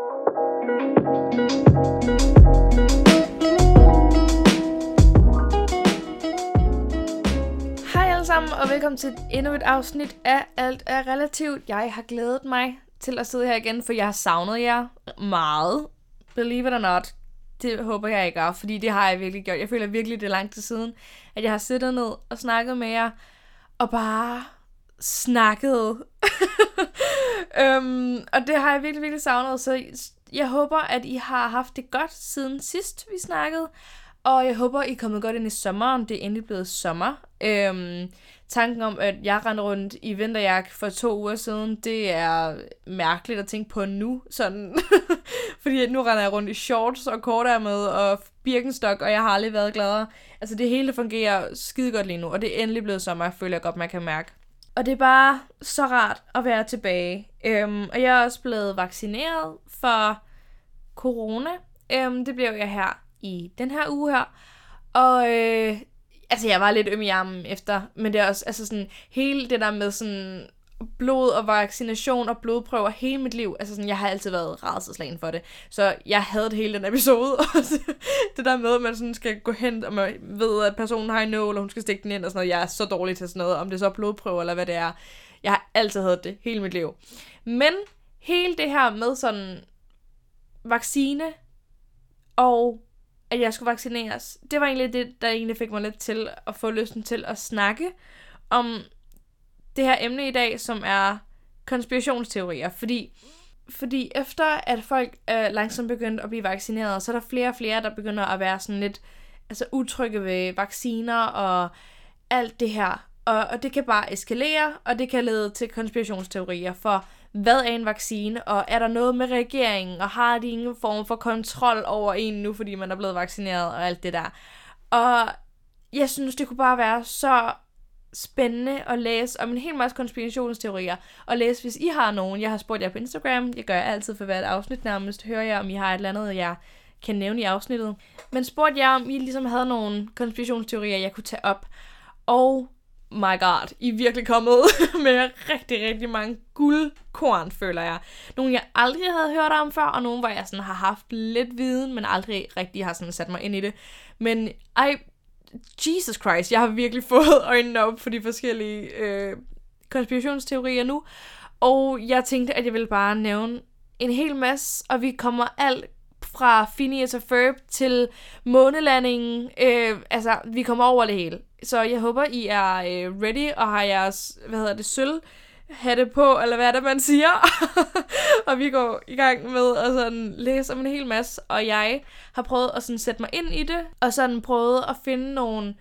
Hej alle sammen, og velkommen til endnu et afsnit af Alt er Relativt. Jeg har glædet mig til at sidde her igen, for jeg har savnet jer meget. Believe it or not. Det håber jeg ikke er, fordi det har jeg virkelig gjort. Jeg føler virkelig, det er lang tid siden, at jeg har siddet ned og snakket med jer, og bare snakket. øhm, og det har jeg virkelig, virkelig savnet, så jeg håber, at I har haft det godt siden sidst, vi snakkede. Og jeg håber, I er kommet godt ind i sommeren. Det er endelig blevet sommer. Øhm, tanken om, at jeg rendte rundt i vinterjakke for to uger siden, det er mærkeligt at tænke på nu. Sådan. Fordi nu render jeg rundt i shorts og kortærmet og Birkenstock, og jeg har aldrig været gladere. Altså det hele fungerer skide godt lige nu, og det er endelig blevet sommer, føler jeg godt, man kan mærke. Og det er bare så rart at være tilbage. Øhm, og jeg er også blevet vaccineret for corona. Øhm, det blev jeg her i den her uge her. Og øh, altså, jeg var lidt øm i armen efter, men det er også altså sådan, hele det der med sådan blod og vaccination og blodprøver hele mit liv. Altså sådan, jeg har altid været rædselslagen for det. Så jeg havde det hele den episode. det der med, at man sådan skal gå hen, og man ved, at personen har en nål, og hun skal stikke den ind og sådan noget. Jeg er så dårlig til sådan noget, om det er så blodprøver eller hvad det er. Jeg har altid haft det hele mit liv. Men hele det her med sådan vaccine og at jeg skulle vaccineres. Det var egentlig det, der egentlig fik mig lidt til at få lysten til at snakke om det her emne i dag, som er konspirationsteorier. Fordi, fordi efter at folk er langsomt begyndt at blive vaccineret, så er der flere og flere, der begynder at være sådan lidt altså, utrygge ved vacciner og alt det her. Og, og det kan bare eskalere, og det kan lede til konspirationsteorier. For hvad er en vaccine, og er der noget med regeringen, og har de ingen form for kontrol over en nu, fordi man er blevet vaccineret, og alt det der. Og jeg synes, det kunne bare være så spændende at læse om en hel masse konspirationsteorier, og læse, hvis I har nogen. Jeg har spurgt jer på Instagram, jeg gør jeg altid for hvert afsnit nærmest, hører jeg, om I har et eller andet, jeg kan nævne i afsnittet. Men spurgte jeg, om I ligesom havde nogle konspirationsteorier, jeg kunne tage op. Og my god, I er virkelig kommet med rigtig, rigtig mange guldkorn, føler jeg. Nogle, jeg aldrig havde hørt om før, og nogle, hvor jeg sådan har haft lidt viden, men aldrig rigtig har sådan sat mig ind i det. Men ej, Jesus Christ, jeg har virkelig fået øjnene op for de forskellige øh, konspirationsteorier nu. Og jeg tænkte, at jeg ville bare nævne en hel masse, og vi kommer alt fra Phineas og Ferb til månelandingen. Øh, altså, vi kommer over det hele. Så jeg håber, I er øh, ready og har jeres, hvad hedder det, sølv hatte på, eller hvad er det, man siger. og vi går i gang med at sådan læse om en hel masse, og jeg har prøvet at sådan sætte mig ind i det, og sådan prøvet at finde nogle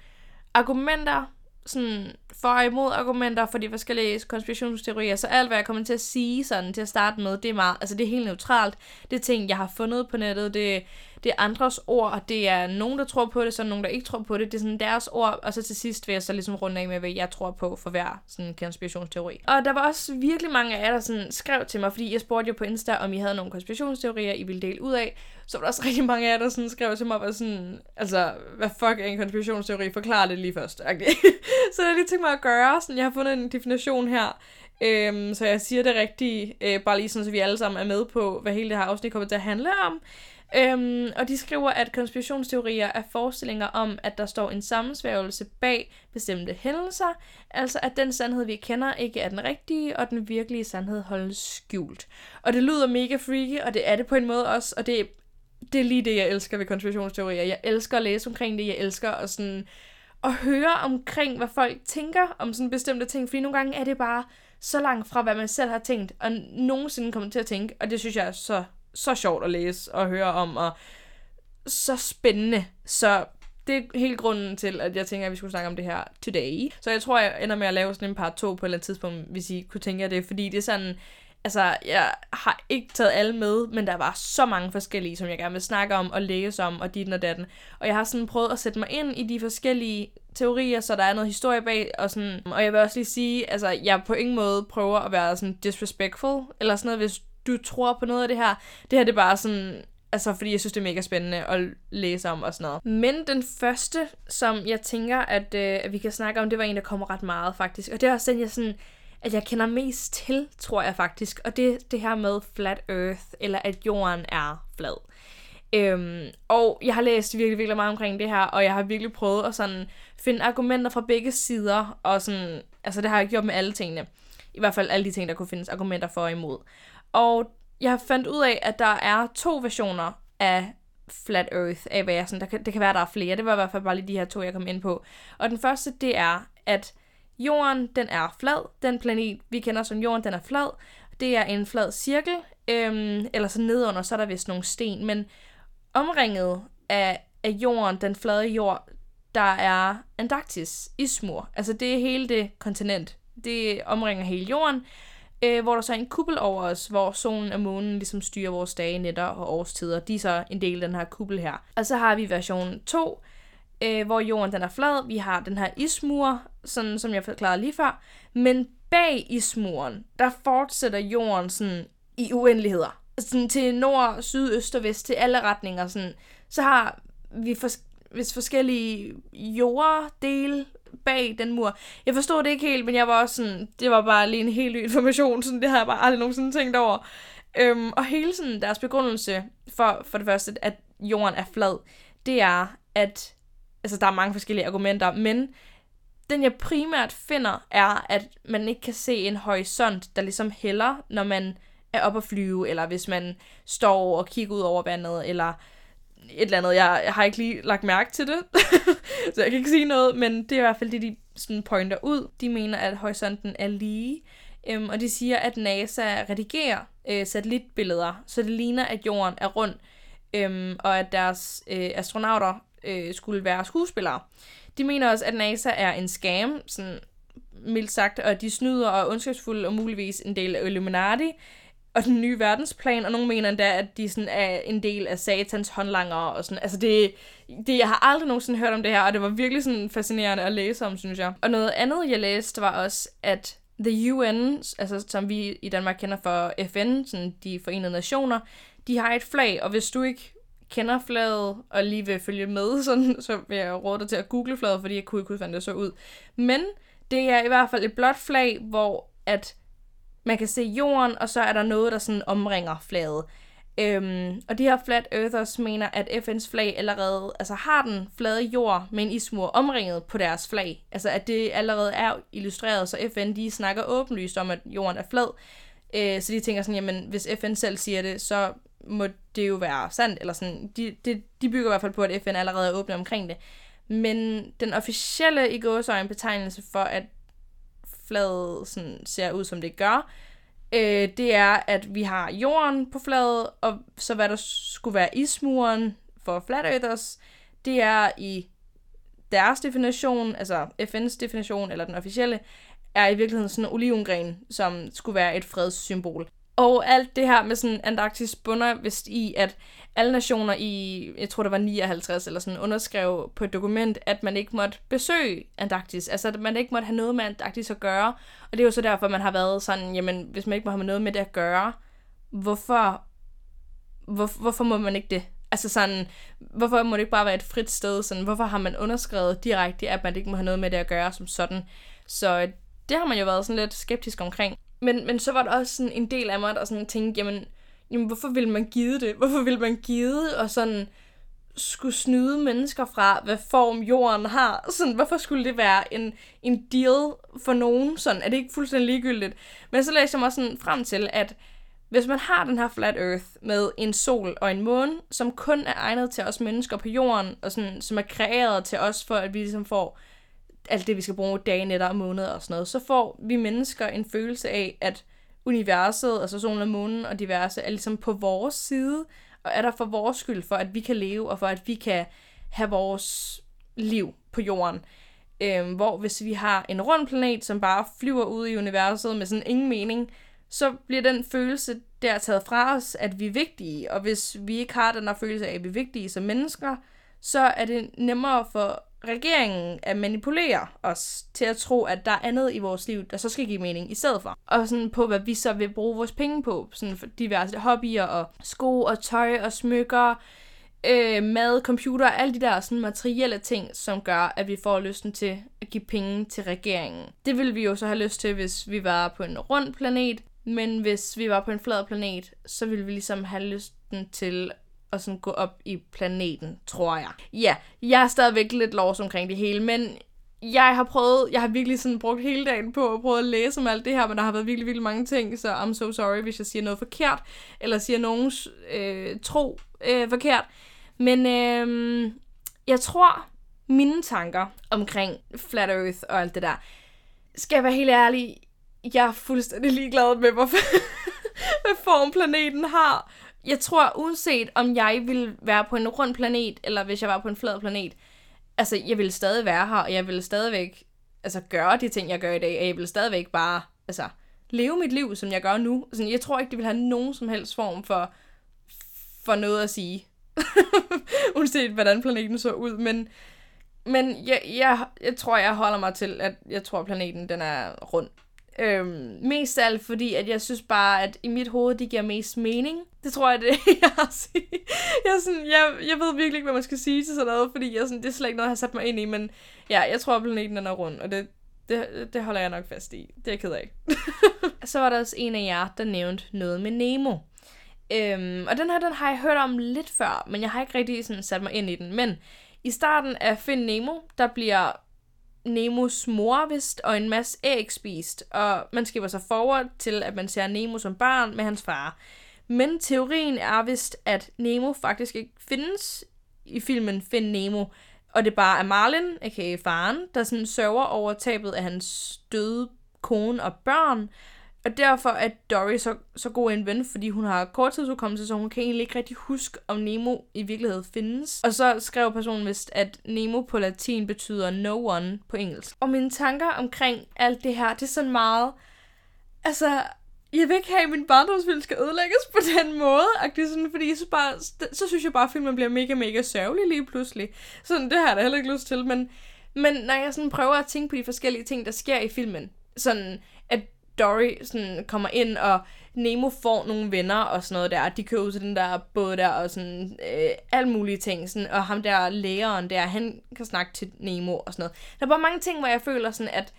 argumenter, sådan for og imod argumenter for de forskellige konspirationsteorier, så alt hvad jeg kommer til at sige sådan til at starte med, det er meget, altså det er helt neutralt. Det er ting, jeg har fundet på nettet, det, det er andres ord, og det er nogen, der tror på det, så nogen, der ikke tror på det. Det er sådan deres ord, og så til sidst vil jeg så ligesom runde af med, hvad jeg tror på for hver sådan konspirationsteori. Og der var også virkelig mange af jer, der sådan skrev til mig, fordi jeg spurgte jo på Insta, om I havde nogle konspirationsteorier, I ville dele ud af. Så var der også rigtig mange af jer, der sådan skrev til mig, var sådan, altså, hvad fuck er en konspirationsteori? Forklar det lige først. Okay. så jeg lige tænkt mig at gøre, sådan, jeg har fundet en definition her, Øhm, så jeg siger det rigtigt, øh, bare lige sådan, så vi alle sammen er med på, hvad hele det her afsnit kommer til at handle om. Øhm, og de skriver, at konspirationsteorier er forestillinger om, at der står en sammensværgelse bag bestemte hændelser, altså at den sandhed, vi kender, ikke er den rigtige, og den virkelige sandhed holdes skjult. Og det lyder mega freaky, og det er det på en måde også, og det, det er lige det, jeg elsker ved konspirationsteorier. Jeg elsker at læse omkring det, jeg elsker at sådan at høre omkring, hvad folk tænker om sådan bestemte ting, fordi nogle gange er det bare så langt fra, hvad man selv har tænkt, og nogensinde kommer til at tænke, og det synes jeg er så så sjovt at læse og høre om, og så spændende. Så det er helt grunden til, at jeg tænker, at vi skulle snakke om det her today. Så jeg tror, jeg ender med at lave sådan en part 2 på et eller andet tidspunkt, hvis I kunne tænke jer det, fordi det er sådan, altså, jeg har ikke taget alle med, men der var så mange forskellige, som jeg gerne vil snakke om og læse om, og dit og datten. Og jeg har sådan prøvet at sætte mig ind i de forskellige teorier, så der er noget historie bag, og sådan, og jeg vil også lige sige, altså, jeg på ingen måde prøver at være sådan disrespectful, eller sådan noget, hvis du tror på noget af det her. Det her det er bare sådan, altså fordi jeg synes, det er mega spændende at læse om og sådan noget. Men den første, som jeg tænker, at, øh, at vi kan snakke om, det var en, der kommer ret meget faktisk. Og det er også den, jeg sådan at jeg kender mest til, tror jeg faktisk. Og det er det her med flat earth, eller at jorden er flad. Øhm, og jeg har læst virkelig, virkelig meget omkring det her, og jeg har virkelig prøvet at sådan finde argumenter fra begge sider, og sådan, altså det har jeg gjort med alle tingene. I hvert fald alle de ting, der kunne findes argumenter for og imod. Og jeg har fandt ud af, at der er to versioner af Flat Earth, af hvad jeg sådan, der kan, det kan være, der er flere, det var i hvert fald bare lige de her to, jeg kom ind på. Og den første, det er, at jorden, den er flad, den planet, vi kender som jorden, den er flad, det er en flad cirkel, øhm, eller så nedunder, så er der vist nogle sten, men omringet af, af jorden, den flade jord, der er Antarktis, Ismur. Altså det er hele det kontinent. Det omringer hele jorden, øh, hvor der så er en kuppel over os, hvor solen og månen ligesom styrer vores dage, nætter og årstider. De er så en del af den her kuppel her. Og så har vi version 2, øh, hvor jorden den er flad. Vi har den her ismur, sådan som jeg forklarede lige før. Men bag ismuren, der fortsætter jorden sådan i uendeligheder. Sådan til nord, syd, øst og vest, til alle retninger. Sådan. Så har vi for, hvis forskellige jorddele bag den mur. Jeg forstod det ikke helt, men jeg var også sådan, det var bare lige en helt ny information, sådan det har jeg bare aldrig nogensinde tænkt over. Øhm, og hele sådan deres begrundelse for, for det første, at jorden er flad, det er, at, altså der er mange forskellige argumenter, men den jeg primært finder, er, at man ikke kan se en horisont, der ligesom hælder, når man er oppe at flyve, eller hvis man står og kigger ud over vandet, eller et eller andet. Jeg, jeg har ikke lige lagt mærke til det, så jeg kan ikke sige noget, men det er i hvert fald det, de sådan pointer ud. De mener, at horisonten er lige, øhm, og de siger, at NASA redigerer øh, satellitbilleder, så det ligner, at jorden er rund, øhm, og at deres øh, astronauter øh, skulle være skuespillere. De mener også, at NASA er en scam, sådan mildt sagt, og at de snyder og er ondskabsfulde og muligvis en del af Illuminati, og den nye verdensplan, og nogen mener endda, at de sådan er en del af satans håndlanger og sådan. Altså det, det, jeg har aldrig nogensinde hørt om det her, og det var virkelig sådan fascinerende at læse om, synes jeg. Og noget andet, jeg læste, var også, at The UN, altså som vi i Danmark kender for FN, sådan de forenede nationer, de har et flag, og hvis du ikke kender flaget og lige vil følge med, sådan, så vil jeg råde dig til at google flaget, fordi jeg kunne ikke finde det så ud. Men det er i hvert fald et blåt flag, hvor at man kan se jorden, og så er der noget, der sådan omringer flaget. Øhm, og de her Flat Earthers mener, at FN's flag allerede altså har den flade jord med en ismur omringet på deres flag. Altså at det allerede er illustreret, så FN de snakker åbenlyst om, at jorden er flad. Øh, så de tænker sådan, jamen hvis FN selv siger det, så må det jo være sandt. Eller sådan, de, de, de bygger i hvert fald på, at FN allerede er åbne omkring det. Men den officielle i gåsøjne betegnelse for, at flaget sådan ser ud, som det gør, øh, det er, at vi har jorden på fladet, og så hvad der skulle være ismuren for flat earthers, det er i deres definition, altså FN's definition, eller den officielle, er i virkeligheden sådan en olivengren, som skulle være et fredssymbol. Og alt det her med sådan Antarktis bunder vist i, at alle nationer i, jeg tror det var 59 eller sådan, underskrev på et dokument, at man ikke måtte besøge Antarktis. Altså, at man ikke måtte have noget med Antarktis at gøre. Og det er jo så derfor, man har været sådan, jamen, hvis man ikke må have noget med det at gøre, hvorfor, hvor, hvorfor må man ikke det? Altså sådan, hvorfor må det ikke bare være et frit sted? Sådan, hvorfor har man underskrevet direkte, at man ikke må have noget med det at gøre som sådan? Så øh, det har man jo været sådan lidt skeptisk omkring. Men, men så var der også sådan en del af mig, der sådan tænkte, jamen, jamen hvorfor vil man give det? Hvorfor vil man give og sådan skulle snyde mennesker fra, hvad form jorden har? Sådan, hvorfor skulle det være en, en deal for nogen? Sådan, er det ikke fuldstændig ligegyldigt? Men så læser jeg mig sådan frem til, at hvis man har den her flat earth med en sol og en måne, som kun er egnet til os mennesker på jorden, og sådan, som er kreeret til os for, at vi ligesom får alt det, vi skal bruge dage, nætter og måneder og sådan noget, så får vi mennesker en følelse af, at universet, altså solen og månen og diverse, er ligesom på vores side, og er der for vores skyld, for at vi kan leve, og for at vi kan have vores liv på jorden. Øhm, hvor hvis vi har en rund planet, som bare flyver ud i universet med sådan ingen mening, så bliver den følelse der taget fra os, at vi er vigtige. Og hvis vi ikke har den her følelse af, at vi er vigtige som mennesker, så er det nemmere for regeringen at manipulere os til at tro, at der er andet i vores liv, der så skal give mening i stedet for. Og sådan på, hvad vi så vil bruge vores penge på. Sådan for diverse hobbyer og sko og tøj og smykker, øh, mad, computer, alle de der sådan materielle ting, som gør, at vi får lysten til at give penge til regeringen. Det ville vi jo så have lyst til, hvis vi var på en rund planet, men hvis vi var på en flad planet, så ville vi ligesom have lysten til at sådan gå op i planeten, tror jeg. Ja, jeg er stadigvæk lidt lovs omkring det hele, men jeg har prøvet, jeg har virkelig sådan brugt hele dagen på at prøve at læse om alt det her, men der har været virkelig, virkelig mange ting, så I'm so sorry, hvis jeg siger noget forkert, eller siger nogens øh, tro øh, forkert. Men øh, jeg tror, mine tanker omkring Flat Earth og alt det der, skal jeg være helt ærlig, jeg er fuldstændig ligeglad med, hvad, hvad form planeten har. Jeg tror, uanset om jeg ville være på en rund planet, eller hvis jeg var på en flad planet, altså, jeg ville stadig være her, og jeg ville stadigvæk altså, gøre de ting, jeg gør i dag, og jeg ville stadigvæk bare altså, leve mit liv, som jeg gør nu. Altså, jeg tror ikke, det vil have nogen som helst form for, for noget at sige. Uanset hvordan planeten så ud, men, men jeg, jeg, jeg tror, jeg holder mig til, at jeg tror, planeten den er rund. Øhm, mest af alt fordi, at jeg synes bare, at i mit hoved, det giver mest mening. Det tror jeg, det jeg har sige. Jeg, er sådan, jeg, jeg ved virkelig ikke, hvad man skal sige til sådan noget, fordi jeg, sådan, det er slet ikke noget, jeg har sat mig ind i, men ja, jeg tror, at planeten den er rund, og det, det, det holder jeg nok fast i. Det er jeg ked af. Så var der også en af jer, der nævnte noget med Nemo. Øhm, og den her, den har jeg hørt om lidt før, men jeg har ikke rigtig sådan sat mig ind i den. Men i starten af Find Nemo, der bliver Nemos mor vist, og en masse æg spist, og man skipper sig forward til, at man ser Nemo som barn med hans far. Men teorien er vist, at Nemo faktisk ikke findes i filmen Find Nemo, og det bare er Marlin, aka faren, der sådan sørger over tabet af hans døde kone og børn, og derfor er Dory så, så god en ven, fordi hun har korttidsudkommelse, så hun kan egentlig ikke rigtig huske, om Nemo i virkeligheden findes. Og så skrev personen vist, at Nemo på latin betyder no one på engelsk. Og mine tanker omkring alt det her, det er sådan meget... Altså, jeg vil ikke have, at min barndomsfilm skal ødelægges på den måde. Sådan, fordi så, bare, så synes jeg bare, at filmen bliver mega, mega sørgelig lige pludselig. Sådan, det har jeg da heller ikke lyst til. Men, men når jeg sådan prøver at tænke på de forskellige ting, der sker i filmen, sådan Dory sådan kommer ind, og Nemo får nogle venner og sådan noget der. De kører ud til den der båd der, og sådan øh, alle mulige ting. Sådan, og ham der lægeren der, han kan snakke til Nemo og sådan noget. Der er bare mange ting, hvor jeg føler sådan, at,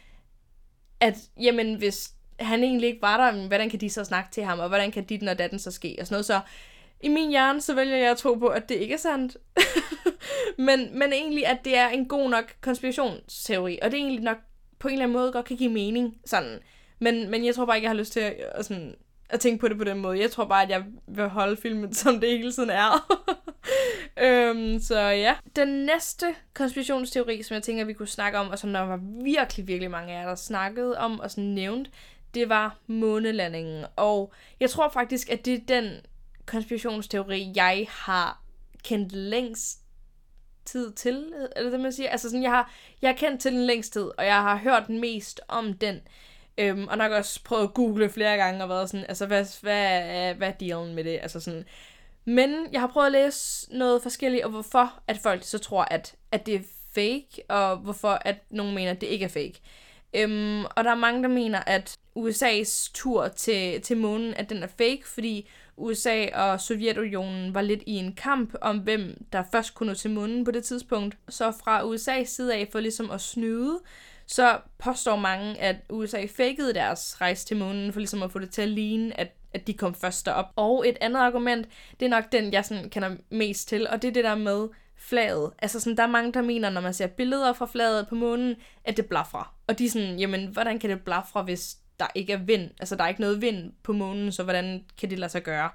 at jamen, hvis han egentlig ikke var der, hvordan kan de så snakke til ham, og hvordan kan dit og datten så ske, og sådan noget. Så i min hjerne, så vælger jeg at tro på, at det ikke er sandt. men, men egentlig, at det er en god nok konspirationsteori, og det er egentlig nok på en eller anden måde godt kan give mening. Sådan, men, men jeg tror bare ikke, jeg har lyst til at, at, sådan, at tænke på det på den måde. Jeg tror bare, at jeg vil holde filmen, som det hele tiden er. øhm, så ja. Den næste konspirationsteori, som jeg tænker, vi kunne snakke om, og som der var virkelig, virkelig mange af jer, der snakkede om og sådan nævnt, det var månelandingen. Og jeg tror faktisk, at det er den konspirationsteori, jeg har kendt længst tid til, eller det man siger. Altså sådan, jeg har, jeg har kendt til den længst tid, og jeg har hørt mest om den. Øhm, og nok også prøvet at google flere gange og været sådan, altså hvad, hvad, hvad er dealen med det? Altså sådan, men jeg har prøvet at læse noget forskelligt, og hvorfor at folk så tror, at, at det er fake, og hvorfor at nogen mener, at det ikke er fake. Øhm, og der er mange, der mener, at USA's tur til, til månen, at den er fake, fordi USA og Sovjetunionen var lidt i en kamp om, hvem der først kunne nå til månen på det tidspunkt. Så fra USA's side af, for ligesom at snyde, så påstår mange, at USA fakede deres rejse til månen, for ligesom at få det til at ligne, at, at de kom først derop. Og et andet argument, det er nok den, jeg sådan kender mest til, og det er det der med flaget. Altså sådan, der er mange, der mener, når man ser billeder fra flaget på månen, at det blaffer. Og de er sådan, jamen, hvordan kan det blafre, hvis der ikke er vind? Altså, der er ikke noget vind på månen, så hvordan kan det lade sig gøre?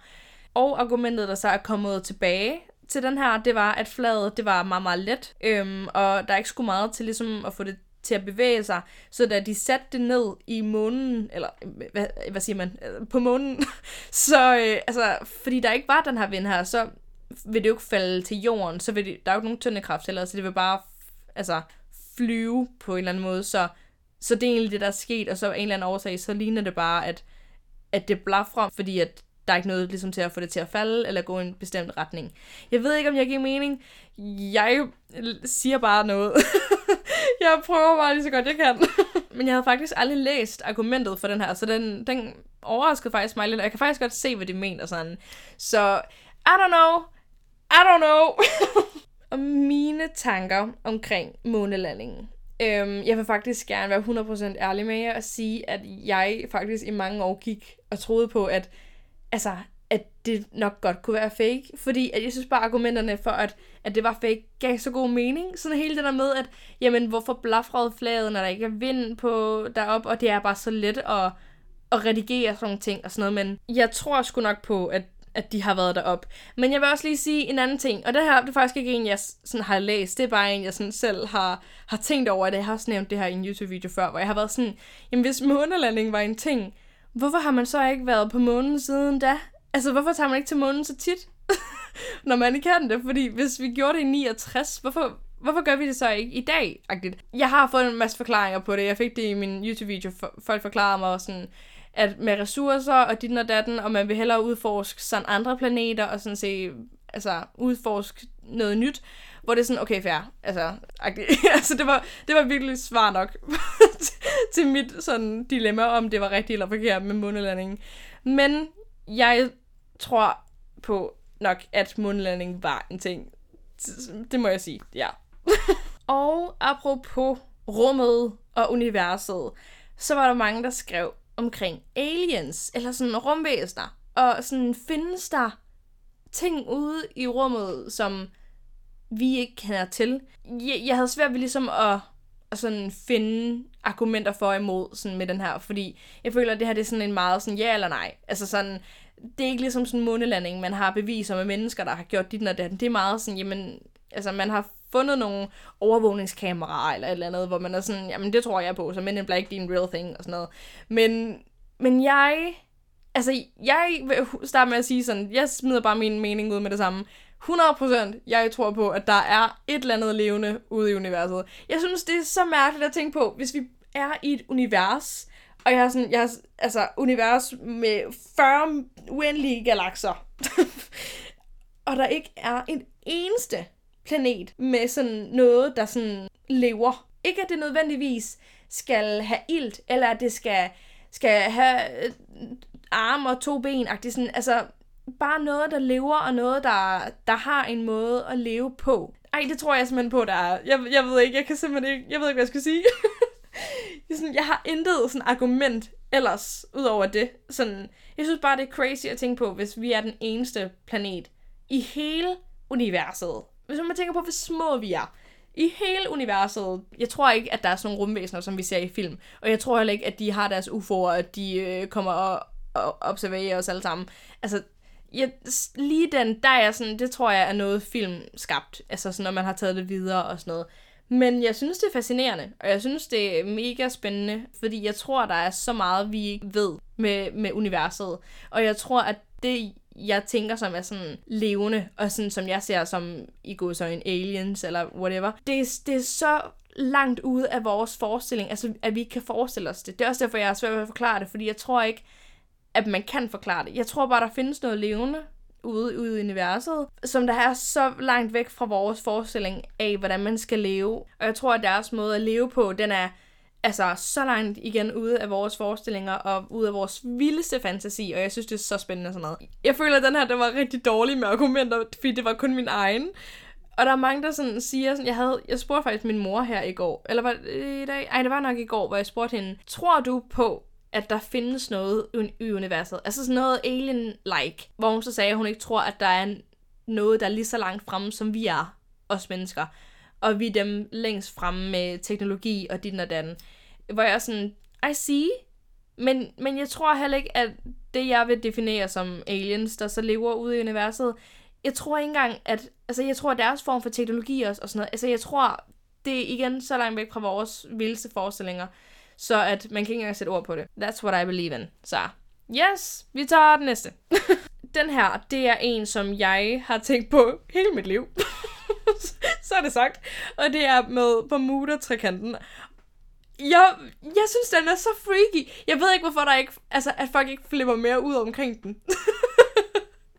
Og argumentet, der så er kommet tilbage til den her, det var, at flaget, det var meget, meget let, øhm, og der er ikke sgu meget til ligesom at få det til at bevæge sig, så da de satte det ned i månen, eller hvad, hvad siger man, øh, på månen, så øh, altså, fordi der ikke var den her vind her, så vil det jo ikke falde til jorden, så vil det, der er jo ikke nogen tyndekraft heller, så det vil bare altså, flyve på en eller anden måde, så, så det er egentlig det, der er sket, og så af en eller anden årsag, så ligner det bare, at, at det blaffer, fordi at der er ikke noget ligesom til at få det til at falde, eller gå i en bestemt retning. Jeg ved ikke, om jeg giver mening. Jeg siger bare noget. jeg prøver bare lige så godt, jeg kan. Men jeg havde faktisk aldrig læst argumentet for den her, så den, den overraskede faktisk mig lidt. Jeg kan faktisk godt se, hvad de mener sådan. Så, I don't know. I don't know. og mine tanker omkring månelandingen. Øhm, jeg vil faktisk gerne være 100% ærlig med jer og sige, at jeg faktisk i mange år gik og troede på, at, altså, at det nok godt kunne være fake. Fordi at jeg synes bare, argumenterne for, at, at det var fake, gav så god mening. Sådan hele det der med, at jamen, hvorfor blafrede flaget, når der ikke er vind på derop, og det er bare så let at, at redigere sådan nogle ting og sådan noget. Men jeg tror sgu nok på, at at de har været derop. Men jeg vil også lige sige en anden ting, og det her det er faktisk ikke en, jeg sådan har læst, det er bare en, jeg sådan selv har, har tænkt over, det. jeg har også nævnt det her i en YouTube-video før, hvor jeg har været sådan, jamen hvis månelanding var en ting, hvorfor har man så ikke været på månen siden da? Altså, hvorfor tager man ikke til månen så tit? Når man ikke kan det, fordi hvis vi gjorde det i 69, hvorfor, hvorfor gør vi det så ikke i dag? -agtigt? Jeg har fået en masse forklaringer på det. Jeg fik det i min YouTube-video. Folk forklarede mig sådan, at med ressourcer og dit og datten, og man vil hellere udforske sådan andre planeter, og sådan se, altså udforske noget nyt, hvor det er sådan, okay, fair. Altså, altså det, var, det var virkelig svar nok til mit sådan dilemma, om det var rigtigt eller forkert med månelandingen. Men jeg tror på nok, at mundlanding var en ting. Det må jeg sige, ja. og apropos rummet og universet, så var der mange, der skrev, omkring aliens, eller sådan rumvæsener. Og sådan, findes der ting ude i rummet, som vi ikke kender til? Jeg, jeg havde svært ved ligesom at, at sådan finde argumenter for og imod sådan med den her, fordi jeg føler, at det her det er sådan en meget sådan ja eller nej. Altså sådan, det er ikke ligesom sådan en månelanding, man har beviser med mennesker, der har gjort dit og datten. Det er meget sådan, jamen, altså man har fundet nogle overvågningskameraer eller et eller andet, hvor man er sådan, jamen det tror jeg på, så Men in Black, det er en real thing og sådan noget. Men, men jeg, altså jeg vil starte med at sige sådan, jeg smider bare min mening ud med det samme. 100% jeg tror på, at der er et eller andet levende ude i universet. Jeg synes, det er så mærkeligt at tænke på, hvis vi er i et univers, og jeg har sådan, jeg har, altså, univers med 40 uendelige galakser, og der ikke er en eneste planet med sådan noget, der sådan lever. Ikke at det nødvendigvis skal have ilt, eller at det skal, skal have øh, arme og to ben. Sådan, altså, bare noget, der lever, og noget, der, der har en måde at leve på. Ej, det tror jeg simpelthen på, der er. Jeg, jeg ved ikke, jeg kan simpelthen ikke, jeg ved ikke, hvad jeg skal sige. jeg, sådan, jeg har intet sådan argument ellers, ud over det. Sådan, jeg synes bare, det er crazy at tænke på, hvis vi er den eneste planet i hele universet, hvis man tænker på, hvor små vi er, i hele universet, jeg tror ikke, at der er sådan nogle rumvæsener, som vi ser i film. Og jeg tror heller ikke, at de har deres UFO'er, og at de øh, kommer og, og observerer os alle sammen. Altså, jeg, lige den, der er sådan, det tror jeg er noget film skabt. Altså sådan, når man har taget det videre og sådan noget. Men jeg synes, det er fascinerende, og jeg synes, det er mega spændende, fordi jeg tror, der er så meget, vi ikke ved med, med universet. Og jeg tror, at det, jeg tænker som er sådan levende, og sådan som jeg ser som i går så en aliens eller whatever. Det, det er så langt ude af vores forestilling, altså at vi ikke kan forestille os det. Det er også derfor, jeg er svært ved at forklare det, fordi jeg tror ikke, at man kan forklare det. Jeg tror bare, der findes noget levende ude, ude i universet, som der er så langt væk fra vores forestilling af, hvordan man skal leve. Og jeg tror, at deres måde at leve på, den er altså så langt igen ude af vores forestillinger og ud af vores vildeste fantasi, og jeg synes, det er så spændende sådan noget. Jeg føler, at den her, den var rigtig dårlig med argumenter, fordi det var kun min egen. Og der er mange, der sådan siger, sådan, jeg, havde, jeg spurgte faktisk min mor her i går, eller var det i dag? Ej, det var nok i går, hvor jeg spurgte hende, tror du på, at der findes noget i universet? Altså sådan noget alien-like, hvor hun så sagde, at hun ikke tror, at der er noget, der er lige så langt fremme, som vi er, os mennesker. Og vi er dem længst fremme med teknologi og dit og den hvor jeg er sådan, I see, men, men jeg tror heller ikke, at det, jeg vil definere som aliens, der så lever ude i universet, jeg tror ikke engang, at, altså jeg tror, at deres form for teknologi også, og sådan noget, altså jeg tror, det er igen så langt væk fra vores vildeste forestillinger, så at man kan ikke engang sætte ord på det. That's what I believe in. Så, yes, vi tager den næste. den her, det er en, som jeg har tænkt på hele mit liv. så er det sagt. Og det er med Bermuda-trekanten. Jeg, jeg synes, den er så freaky. Jeg ved ikke, hvorfor der ikke, altså, at folk ikke flipper mere ud omkring den.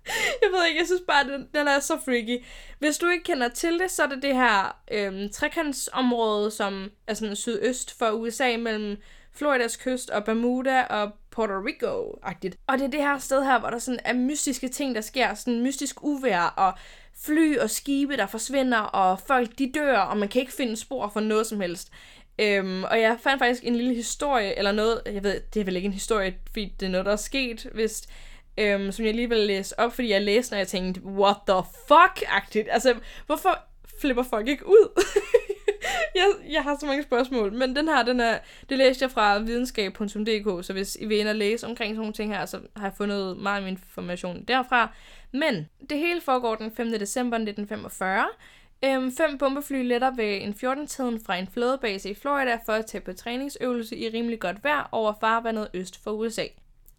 jeg ved ikke, jeg synes bare, den, den er så freaky. Hvis du ikke kender til det, så er det det her øhm, trekantsområde, som er sådan sydøst for USA, mellem Floridas kyst og Bermuda og Puerto Rico-agtigt. Og det er det her sted her, hvor der sådan er mystiske ting, der sker. Sådan mystisk uvær og fly og skibe, der forsvinder, og folk de dør, og man kan ikke finde spor for noget som helst. Øhm, og jeg fandt faktisk en lille historie, eller noget, jeg ved, det er vel ikke en historie, fordi det er noget, der er sket, hvis, øhm, som jeg lige vil læse op, fordi jeg læste, når jeg tænkte, what the fuck-agtigt. Altså, hvorfor flipper folk ikke ud? jeg, jeg har så mange spørgsmål, men den her, den er, det læste jeg fra videnskab.dk, så hvis I vil ind og læse omkring sådan nogle ting her, så har jeg fundet meget af min information derfra. Men det hele foregår den 5. december 1945. Øhm, fem bombefly letter ved en 14-tiden fra en flådebase i Florida for at tage på træningsøvelse i rimelig godt vejr over farvandet øst for USA.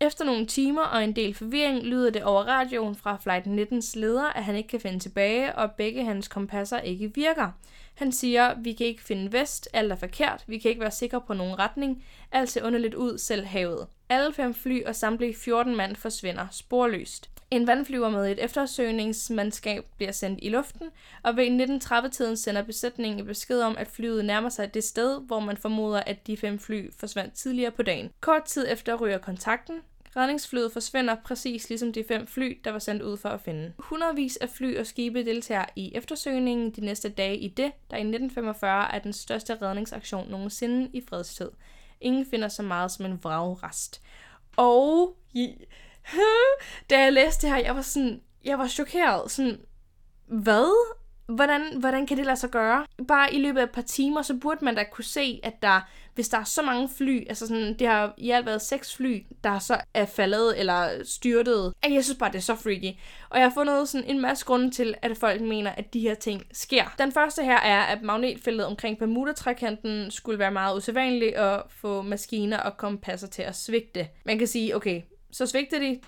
Efter nogle timer og en del forvirring lyder det over radioen fra Flight 19's leder, at han ikke kan finde tilbage, og begge hans kompasser ikke virker. Han siger, vi kan ikke finde vest, alt er forkert, vi kan ikke være sikre på nogen retning, alt ser underligt ud, selv havet. Alle fem fly og samtlige 14 mand forsvinder sporløst. En vandflyver med et eftersøgningsmandskab bliver sendt i luften, og ved 1930-tiden sender besætningen besked om, at flyet nærmer sig det sted, hvor man formoder, at de fem fly forsvandt tidligere på dagen. Kort tid efter ryger kontakten. Redningsflyet forsvinder præcis ligesom de fem fly, der var sendt ud for at finde. Hundredvis af fly og skibe deltager i eftersøgningen de næste dage i det, der i 1945 er den største redningsaktion nogensinde i fredstid. Ingen finder så meget som en vragrest. Og da jeg læste det her, jeg var sådan, jeg var chokeret. Sådan, hvad? Hvordan, hvordan kan det lade sig gøre? Bare i løbet af et par timer, så burde man da kunne se, at der, hvis der er så mange fly, altså sådan, det har i alt været seks fly, der så er faldet eller styrtet. Jeg synes bare, det er så freaky. Og jeg har fundet sådan en masse grunde til, at folk mener, at de her ting sker. Den første her er, at magnetfeltet omkring Bermuda-trækanten skulle være meget usædvanligt og få maskiner og kompasser til at svigte. Man kan sige, okay, så svigter de,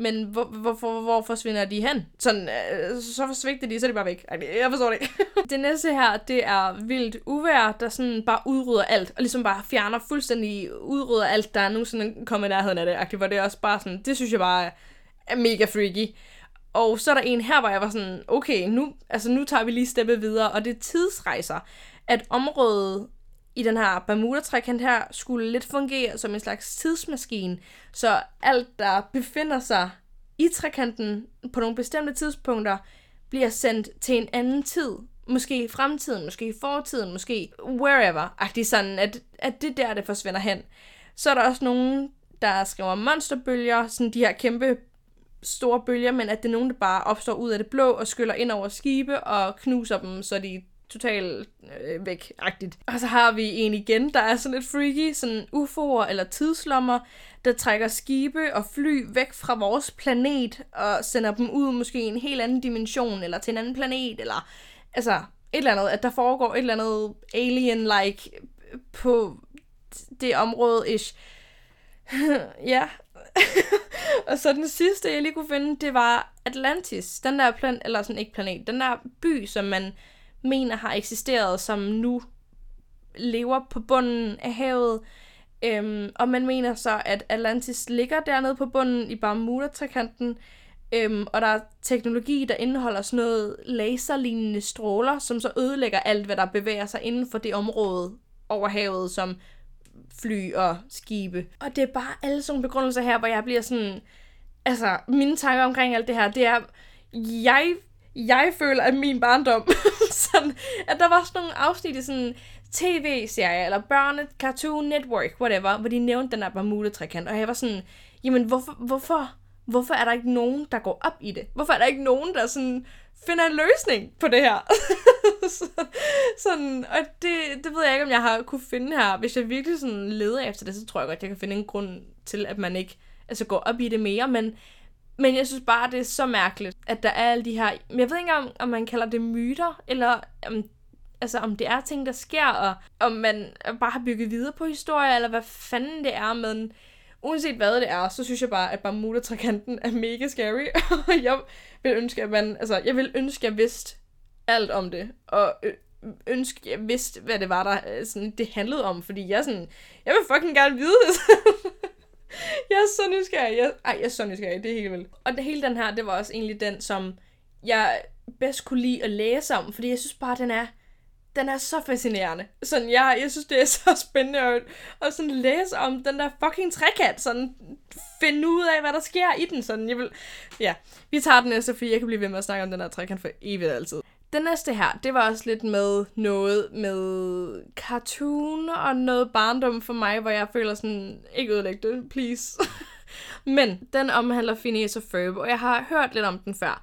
men hvor, hvor, hvor, hvor forsvinder de hen? Sådan, øh, så forsvigter de, så er de bare væk. Ej, jeg forstår det ikke. det næste her, det er vildt uvær, der sådan bare udrydder alt, og ligesom bare fjerner fuldstændig, udrydder alt, der er nu sådan kommet i nærheden af det, hvor det er også bare sådan, det synes jeg bare er mega freaky. Og så er der en her, hvor jeg var sådan, okay, nu, altså nu tager vi lige steppet videre, og det er tidsrejser. At området i den her Bermuda-trekant her skulle lidt fungere som en slags tidsmaskine, så alt, der befinder sig i trekanten på nogle bestemte tidspunkter, bliver sendt til en anden tid. Måske i fremtiden, måske i fortiden, måske wherever. Agtigt sådan, at, at det der, det forsvinder hen. Så er der også nogen, der skriver monsterbølger, sådan de her kæmpe store bølger, men at det er nogen, der bare opstår ud af det blå og skyller ind over skibe og knuser dem, så de totalt øh, væk-agtigt. Og så har vi en igen, der er sådan lidt freaky, sådan UFO'er eller tidslommer, der trækker skibe og fly væk fra vores planet og sender dem ud måske i en helt anden dimension eller til en anden planet, eller altså et eller andet, at der foregår et eller andet alien-like på det område ish. ja. og så den sidste, jeg lige kunne finde, det var Atlantis. Den der plan, eller sådan ikke planet, den der by, som man mener har eksisteret, som nu lever på bunden af havet. Øhm, og man mener så, at Atlantis ligger dernede på bunden i Bermuda-trekanten, øhm, og der er teknologi, der indeholder sådan noget laserlignende stråler, som så ødelægger alt, hvad der bevæger sig inden for det område over havet, som fly og skibe. Og det er bare alle sådan begrundelser her, hvor jeg bliver sådan... Altså, mine tanker omkring alt det her, det er... Jeg jeg føler, at min barndom, sådan, at der var sådan nogle afsnit i sådan tv-serier, eller børne, Cartoon Network, whatever, hvor de nævnte den der Bermuda-trekant, og jeg var sådan, jamen hvorfor, hvorfor, hvorfor er der ikke nogen, der går op i det? Hvorfor er der ikke nogen, der sådan finder en løsning på det her? sådan, og det, det ved jeg ikke, om jeg har kunne finde her. Hvis jeg virkelig sådan leder efter det, så tror jeg godt, jeg kan finde en grund til, at man ikke altså, går op i det mere, men men jeg synes bare, det er så mærkeligt, at der er alle de her... Jeg ved ikke om, om man kalder det myter, eller om, altså, om det er ting, der sker, og om man bare har bygget videre på historier, eller hvad fanden det er, men uanset hvad det er, så synes jeg bare, at Bermuda-trikanten er mega scary, og jeg vil ønske, at man, altså, jeg vil ønske, at jeg vidste alt om det, og ønske, jeg vidste, hvad det var, der øh, sådan, det handlede om, fordi jeg sådan, jeg vil fucking gerne vide det. jeg er så nysgerrig. Jeg, ej, jeg er så nysgerrig. Det er helt vildt. Og det hele den her, det var også egentlig den, som jeg bedst kunne lide at læse om, fordi jeg synes bare, den er den er så fascinerende. Sådan, jeg, jeg synes, det er så spændende at, at sådan læse om den der fucking trekant. Sådan, finde ud af, hvad der sker i den. Sådan, jeg vil, ja, vi tager den næste, fordi jeg kan blive ved med at snakke om den der trekant for evigt altid. Den næste her, det var også lidt med noget med cartoon og noget barndom for mig, hvor jeg føler sådan, ikke ødelæg det, please. Men den omhandler Phineas og Ferb, og jeg har hørt lidt om den før.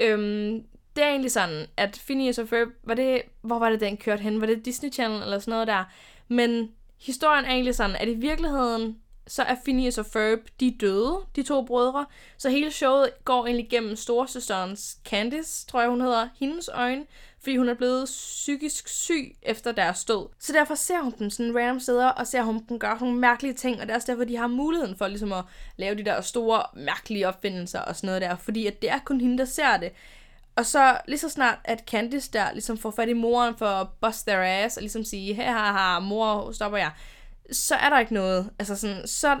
Øhm, det er egentlig sådan, at Phineas og Ferb, var det, hvor var det den kørt hen? Var det Disney Channel eller sådan noget der? Men historien er egentlig sådan, at i virkeligheden, så er Phineas og Ferb, de døde, de to brødre. Så hele showet går egentlig gennem storsøsterens Candice, tror jeg hun hedder, hendes øjne, fordi hun er blevet psykisk syg efter deres død. Så derfor ser hun dem sådan random steder, og ser hun dem gøre nogle mærkelige ting, og det er også derfor, de har muligheden for ligesom at lave de der store, mærkelige opfindelser og sådan noget der, fordi at det er kun hende, der ser det. Og så lige så snart, at Candice der ligesom får fat i moren for at bust their ass, og ligesom sige, her har mor, stopper jeg, så er der ikke noget. Altså sådan, så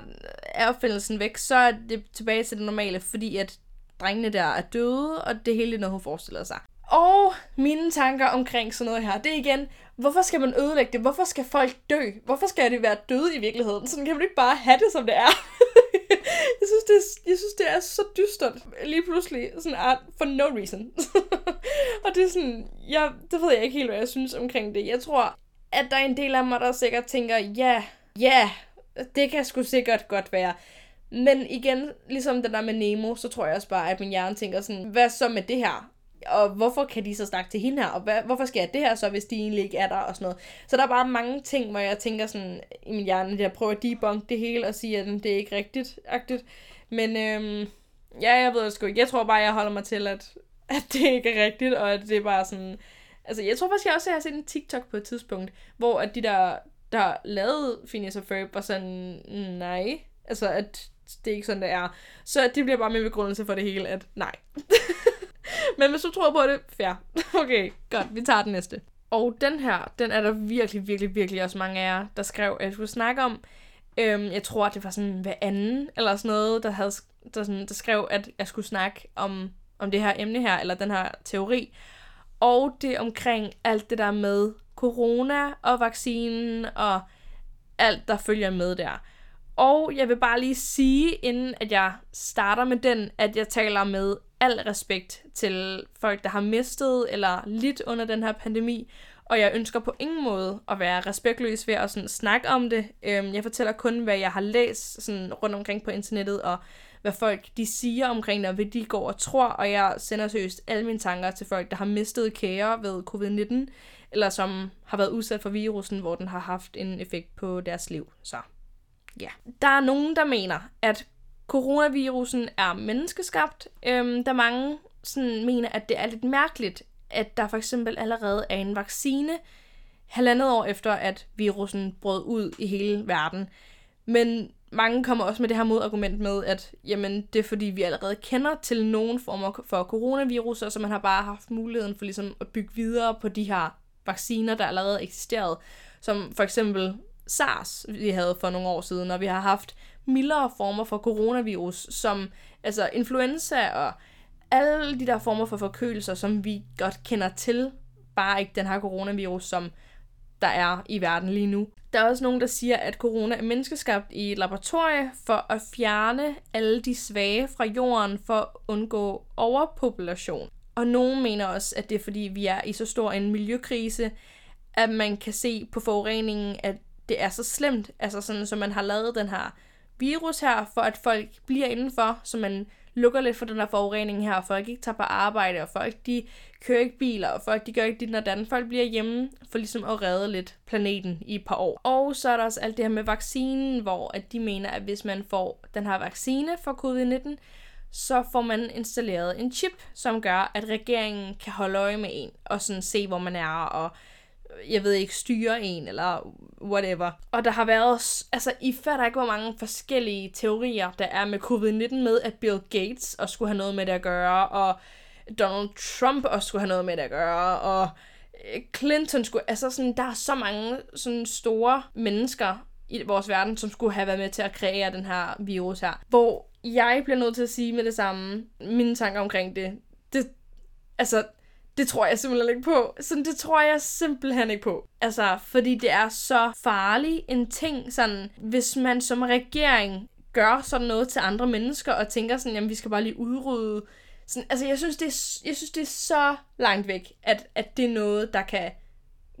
er opfindelsen væk, så er det tilbage til det normale, fordi at drengene der er døde, og det hele er noget, hun forestiller sig. Og mine tanker omkring sådan noget her, det er igen, hvorfor skal man ødelægge det? Hvorfor skal folk dø? Hvorfor skal det være døde i virkeligheden? Sådan kan man ikke bare have det, som det er. jeg, synes, det er jeg synes, det er så dystert. Lige pludselig, sådan art, for no reason. og det er sådan, jeg, det ved jeg ikke helt, hvad jeg synes omkring det. Jeg tror, at der er en del af mig, der sikkert tænker, ja, ja, det kan sgu sikkert godt være. Men igen, ligesom det der med Nemo, så tror jeg også bare, at min hjerne tænker sådan, hvad så med det her? og hvorfor kan de så snakke til hende her, og hvad, hvorfor sker det her så, hvis de egentlig ikke er der, og sådan noget. Så der er bare mange ting, hvor jeg tænker sådan, i min hjerne, at jeg prøver at debunk det hele, og sige, at det er ikke rigtigt, agtigt. Men øhm, ja, jeg ved det sgu ikke. Jeg tror bare, jeg holder mig til, at, at det ikke er rigtigt, og at det er bare sådan... Altså, jeg tror faktisk, jeg også har set en TikTok på et tidspunkt, hvor at de der, der lavede Phineas og Ferb, var sådan, nej, altså, at det er ikke sådan, det er. Så det bliver bare min begrundelse for det hele, at nej. Men hvis du tror på det, fair. Okay, godt, vi tager den næste. Og den her, den er der virkelig, virkelig, virkelig også mange af jer, der skrev, at jeg skulle snakke om. Øhm, jeg tror, at det var sådan hver anden, eller sådan noget, der, havde, der, sådan, der skrev, at jeg skulle snakke om, om det her emne her, eller den her teori. Og det omkring alt det der med corona og vaccinen og alt, der følger med der. Og jeg vil bare lige sige, inden at jeg starter med den, at jeg taler med al respekt til folk, der har mistet eller lidt under den her pandemi, og jeg ønsker på ingen måde at være respektløs ved at sådan snakke om det. Øhm, jeg fortæller kun, hvad jeg har læst sådan rundt omkring på internettet, og hvad folk de siger omkring det, og hvad de går og tror, og jeg sender seriøst alle mine tanker til folk, der har mistet kære ved covid-19, eller som har været udsat for virussen, hvor den har haft en effekt på deres liv. Så ja. Der er nogen, der mener, at coronavirusen er menneskeskabt. Øhm, der mange sådan, mener, at det er lidt mærkeligt, at der for eksempel allerede er en vaccine halvandet år efter, at virusen brød ud i hele verden. Men mange kommer også med det her modargument med, at jamen, det er fordi, vi allerede kender til nogen former for coronavirus, så man har bare haft muligheden for ligesom at bygge videre på de her vacciner, der allerede eksisterede. Som for eksempel SARS, vi havde for nogle år siden, og vi har haft mildere former for coronavirus, som altså influenza og alle de der former for forkølelser, som vi godt kender til, bare ikke den her coronavirus, som der er i verden lige nu. Der er også nogen, der siger, at corona er menneskeskabt i et laboratorie for at fjerne alle de svage fra jorden for at undgå overpopulation. Og nogen mener også, at det er fordi, vi er i så stor en miljøkrise, at man kan se på forureningen, at det er så slemt, altså sådan, så man har lavet den her virus her, for at folk bliver indenfor, så man lukker lidt for den her forurening her, og folk ikke tager på arbejde, og folk de kører ikke biler, og folk de gør ikke dit og dan. Folk bliver hjemme for ligesom at redde lidt planeten i et par år. Og så er der også alt det her med vaccinen, hvor at de mener, at hvis man får den her vaccine for covid-19, så får man installeret en chip, som gør, at regeringen kan holde øje med en, og sådan se, hvor man er, og øh, jeg ved ikke, styre en, eller whatever. Og der har været, altså I fatter ikke, hvor mange forskellige teorier, der er med covid-19 med, at Bill Gates også skulle have noget med det at gøre, og Donald Trump også skulle have noget med det at gøre, og øh, Clinton skulle, altså sådan, der er så mange sådan store mennesker i vores verden, som skulle have været med til at kreere den her virus her. Hvor jeg bliver nødt til at sige med det samme, mine tanker omkring det, det altså, Det tror jeg simpelthen ikke på. Sådan, det tror jeg simpelthen ikke på. Altså, fordi det er så farlig en ting, sådan, hvis man som regering gør sådan noget til andre mennesker, og tænker sådan, jamen vi skal bare lige udrydde. Sådan, altså, jeg synes, det er, jeg synes, det er så langt væk, at, at det er noget, der kan,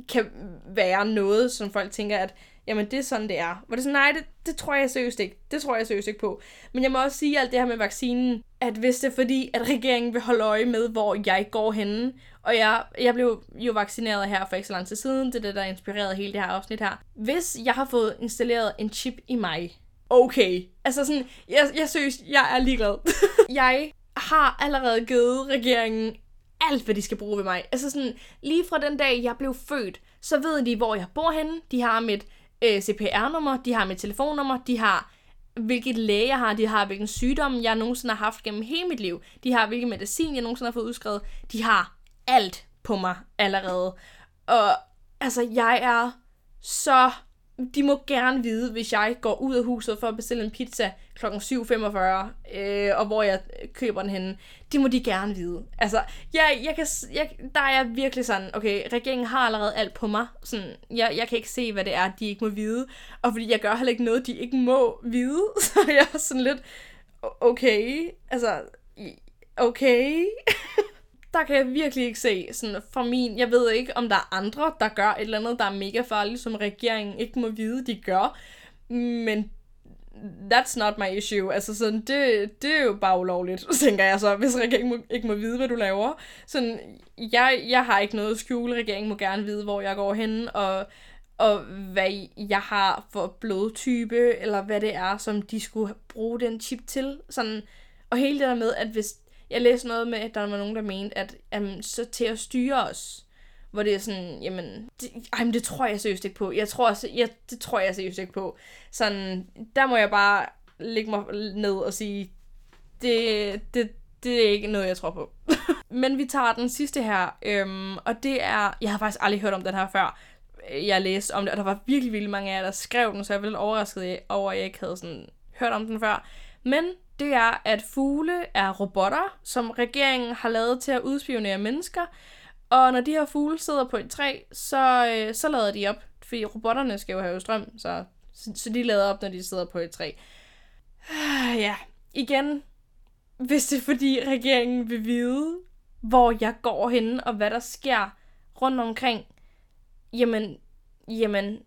kan være noget, som folk tænker, at jamen det er sådan, det er. Hvor det er sådan, nej, det, det tror jeg seriøst ikke. Det tror jeg seriøst ikke på. Men jeg må også sige alt det her med vaccinen, at hvis det er fordi, at regeringen vil holde øje med, hvor jeg går henne, og jeg, jeg blev jo vaccineret her for ikke så lang tid siden, det er det, der inspirerede hele det her afsnit her. Hvis jeg har fået installeret en chip i mig, okay. Altså sådan, jeg, jeg synes, jeg er ligeglad. jeg har allerede givet regeringen alt, hvad de skal bruge ved mig. Altså sådan, lige fra den dag, jeg blev født, så ved de, hvor jeg bor henne. De har mit øh, CPR-nummer, de har mit telefonnummer, de har hvilket læge jeg har, de har hvilken sygdom jeg nogensinde har haft gennem hele mit liv, de har hvilken medicin jeg nogensinde har fået udskrevet, de har alt på mig allerede. Og altså, jeg er så de må gerne vide, hvis jeg går ud af huset for at bestille en pizza kl. 7.45, øh, og hvor jeg køber den henne. Det må de gerne vide. Altså, jeg, jeg kan, jeg, der er jeg virkelig sådan, okay, regeringen har allerede alt på mig. Sådan, jeg, jeg kan ikke se, hvad det er, de ikke må vide. Og fordi jeg gør heller ikke noget, de ikke må vide. Så jeg er sådan lidt, okay, altså, okay. der kan jeg virkelig ikke se, sådan fra min, jeg ved ikke, om der er andre, der gør et eller andet, der er mega farligt, som regeringen ikke må vide, de gør, men that's not my issue. Altså sådan, det, det er jo bare ulovligt, tænker jeg så, hvis regeringen må, ikke må vide, hvad du laver. Sådan, jeg, jeg har ikke noget at skjule, regeringen må gerne vide, hvor jeg går hen, og, og hvad jeg har for blodtype, eller hvad det er, som de skulle bruge den chip til. Sådan, og hele det der med, at hvis jeg læste noget med, at der var nogen, der mente, at jamen, så til at styre os, hvor det er sådan, jamen, det, ej, men det tror jeg seriøst ikke på. Jeg tror, jeg, det tror jeg seriøst ikke på. Sådan, der må jeg bare lægge mig ned og sige, det, det, det er ikke noget, jeg tror på. men vi tager den sidste her, øhm, og det er, jeg har faktisk aldrig hørt om den her før. Øh, jeg læste om det, og der var virkelig, virkelig mange af jer, der skrev den, så jeg var lidt overrasket over, at jeg ikke havde sådan hørt om den før. Men det er, at fugle er robotter, som regeringen har lavet til at udspionere mennesker. Og når de her fugle sidder på et træ, så, øh, så lader de op. Fordi robotterne skal jo have strøm, så, så de lader op, når de sidder på et træ. Ja, igen, hvis det er fordi regeringen vil vide, hvor jeg går hen og hvad der sker rundt omkring, jamen, jamen,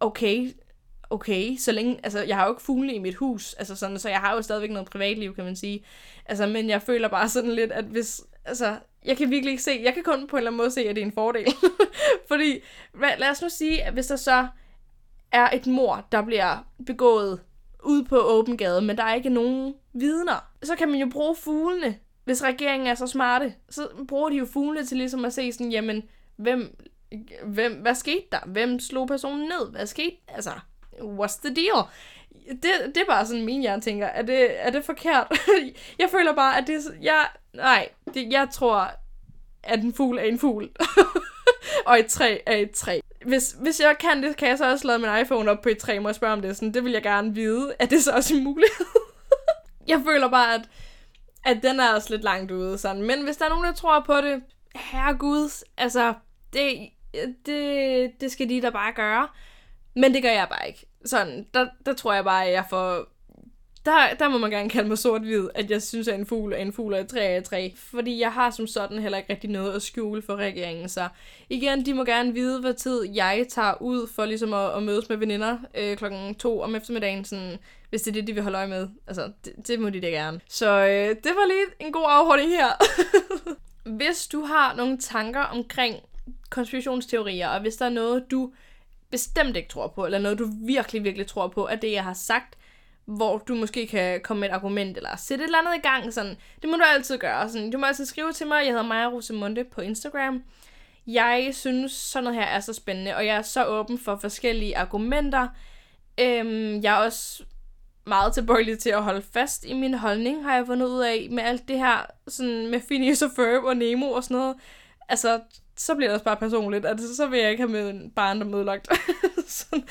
okay, okay, så længe, altså jeg har jo ikke fugle i mit hus, altså sådan, så jeg har jo stadigvæk noget privatliv, kan man sige. Altså, men jeg føler bare sådan lidt, at hvis, altså, jeg kan virkelig ikke se, jeg kan kun på en eller anden måde se, at det er en fordel. Fordi, hvad, lad os nu sige, at hvis der så er et mor, der bliver begået ude på åben gade, men der er ikke nogen vidner, så kan man jo bruge fuglene, hvis regeringen er så smarte. Så bruger de jo fuglene til ligesom at se sådan, jamen, hvem, hvem, hvad skete der? Hvem slog personen ned? Hvad skete? Altså, what's the deal? Det, det er bare sådan, min hjerne tænker. Er det, er det forkert? jeg føler bare, at det jeg, nej, det, jeg tror, at en fugl er en fugl. og et træ er et træ. Hvis, hvis jeg kan det, kan jeg så også lade min iPhone op på et træ, må jeg spørge om det. Sådan, det vil jeg gerne vide. Er det så også en mulighed? jeg føler bare, at, at den er også lidt langt ude. Sådan. Men hvis der er nogen, der tror på det, herregud, altså, det, det, det skal de da bare gøre. Men det gør jeg bare ikke. Sådan, der, der tror jeg bare, at jeg får... Der, der må man gerne kalde mig sort-hvid, at jeg synes, at en fugl er en fugl, og et træ er et træ. Fordi jeg har som sådan heller ikke rigtig noget at skjule for regeringen. Så igen, de må gerne vide, hvad tid jeg tager ud for ligesom at, at mødes med veninder øh, klokken to om eftermiddagen. Sådan, hvis det er det, de vil holde øje med. Altså, det, det må de da gerne. Så øh, det var lige en god afholdning her. hvis du har nogle tanker omkring konspirationsteorier, og hvis der er noget, du bestemt ikke tror på, eller noget, du virkelig, virkelig tror på, at det, jeg har sagt, hvor du måske kan komme med et argument, eller sætte et eller andet i gang, sådan, det må du altid gøre. Sådan, du må altid skrive til mig, jeg hedder Maja Rosemunde på Instagram. Jeg synes, sådan noget her er så spændende, og jeg er så åben for forskellige argumenter. Øhm, jeg er også meget tilbøjelig til at holde fast i min holdning, har jeg fundet ud af, med alt det her, sådan med Phineas og Ferb og Nemo og sådan noget. Altså, så bliver det også bare personligt. Altså, så vil jeg ikke have med en barndom ødelagt. så,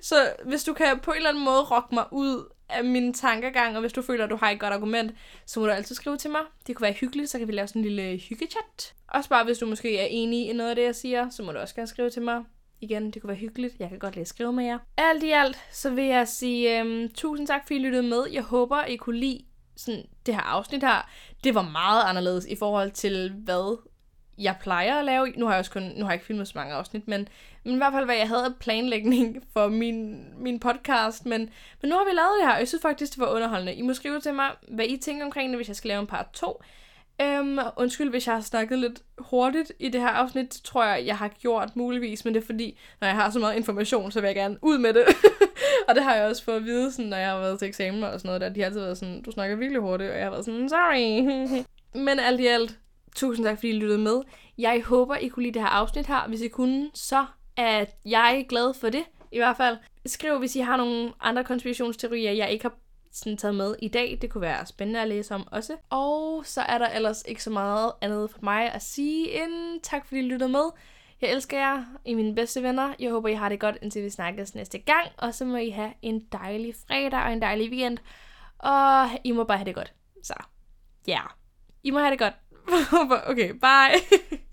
så hvis du kan på en eller anden måde rokke mig ud af min tankegang, og hvis du føler, at du har et godt argument, så må du altid skrive til mig. Det kunne være hyggeligt, så kan vi lave sådan en lille hyggechat. Også bare, hvis du måske er enig i noget af det, jeg siger, så må du også gerne skrive til mig. Igen, det kunne være hyggeligt. Jeg kan godt lide at skrive med jer. Alt i alt, så vil jeg sige øhm, tusind tak, fordi I lyttede med. Jeg håber, I kunne lide sådan, det her afsnit her. Det var meget anderledes i forhold til, hvad jeg plejer at lave. Nu har jeg også kun, nu har jeg ikke filmet så mange afsnit, men, men i hvert fald, hvad jeg havde planlægning for min, min podcast. Men, men nu har vi lavet det her, og jeg synes faktisk, det var underholdende. I må skrive til mig, hvad I tænker omkring det, hvis jeg skal lave en part 2. Øhm, undskyld, hvis jeg har snakket lidt hurtigt i det her afsnit, tror jeg, jeg har gjort muligvis, men det er fordi, når jeg har så meget information, så vil jeg gerne ud med det. og det har jeg også fået at vide, sådan, når jeg har været til eksamen og sådan noget der. De har altid været sådan, du snakker virkelig hurtigt, og jeg har været sådan, sorry. men alt i alt, tusind tak, fordi I lyttede med. Jeg håber, I kunne lide det her afsnit her. Hvis I kunne, så er jeg glad for det, i hvert fald. Skriv, hvis I har nogle andre konspirationsteorier, jeg ikke har sådan taget med i dag. Det kunne være spændende at læse om også. Og så er der ellers ikke så meget andet for mig at sige end tak fordi I lyttede med. Jeg elsker jer, I mine bedste venner. Jeg håber, I har det godt, indtil vi snakkes næste gang. Og så må I have en dejlig fredag og en dejlig weekend. Og I må bare have det godt. Så, ja. Yeah. I må have det godt. okay, bye.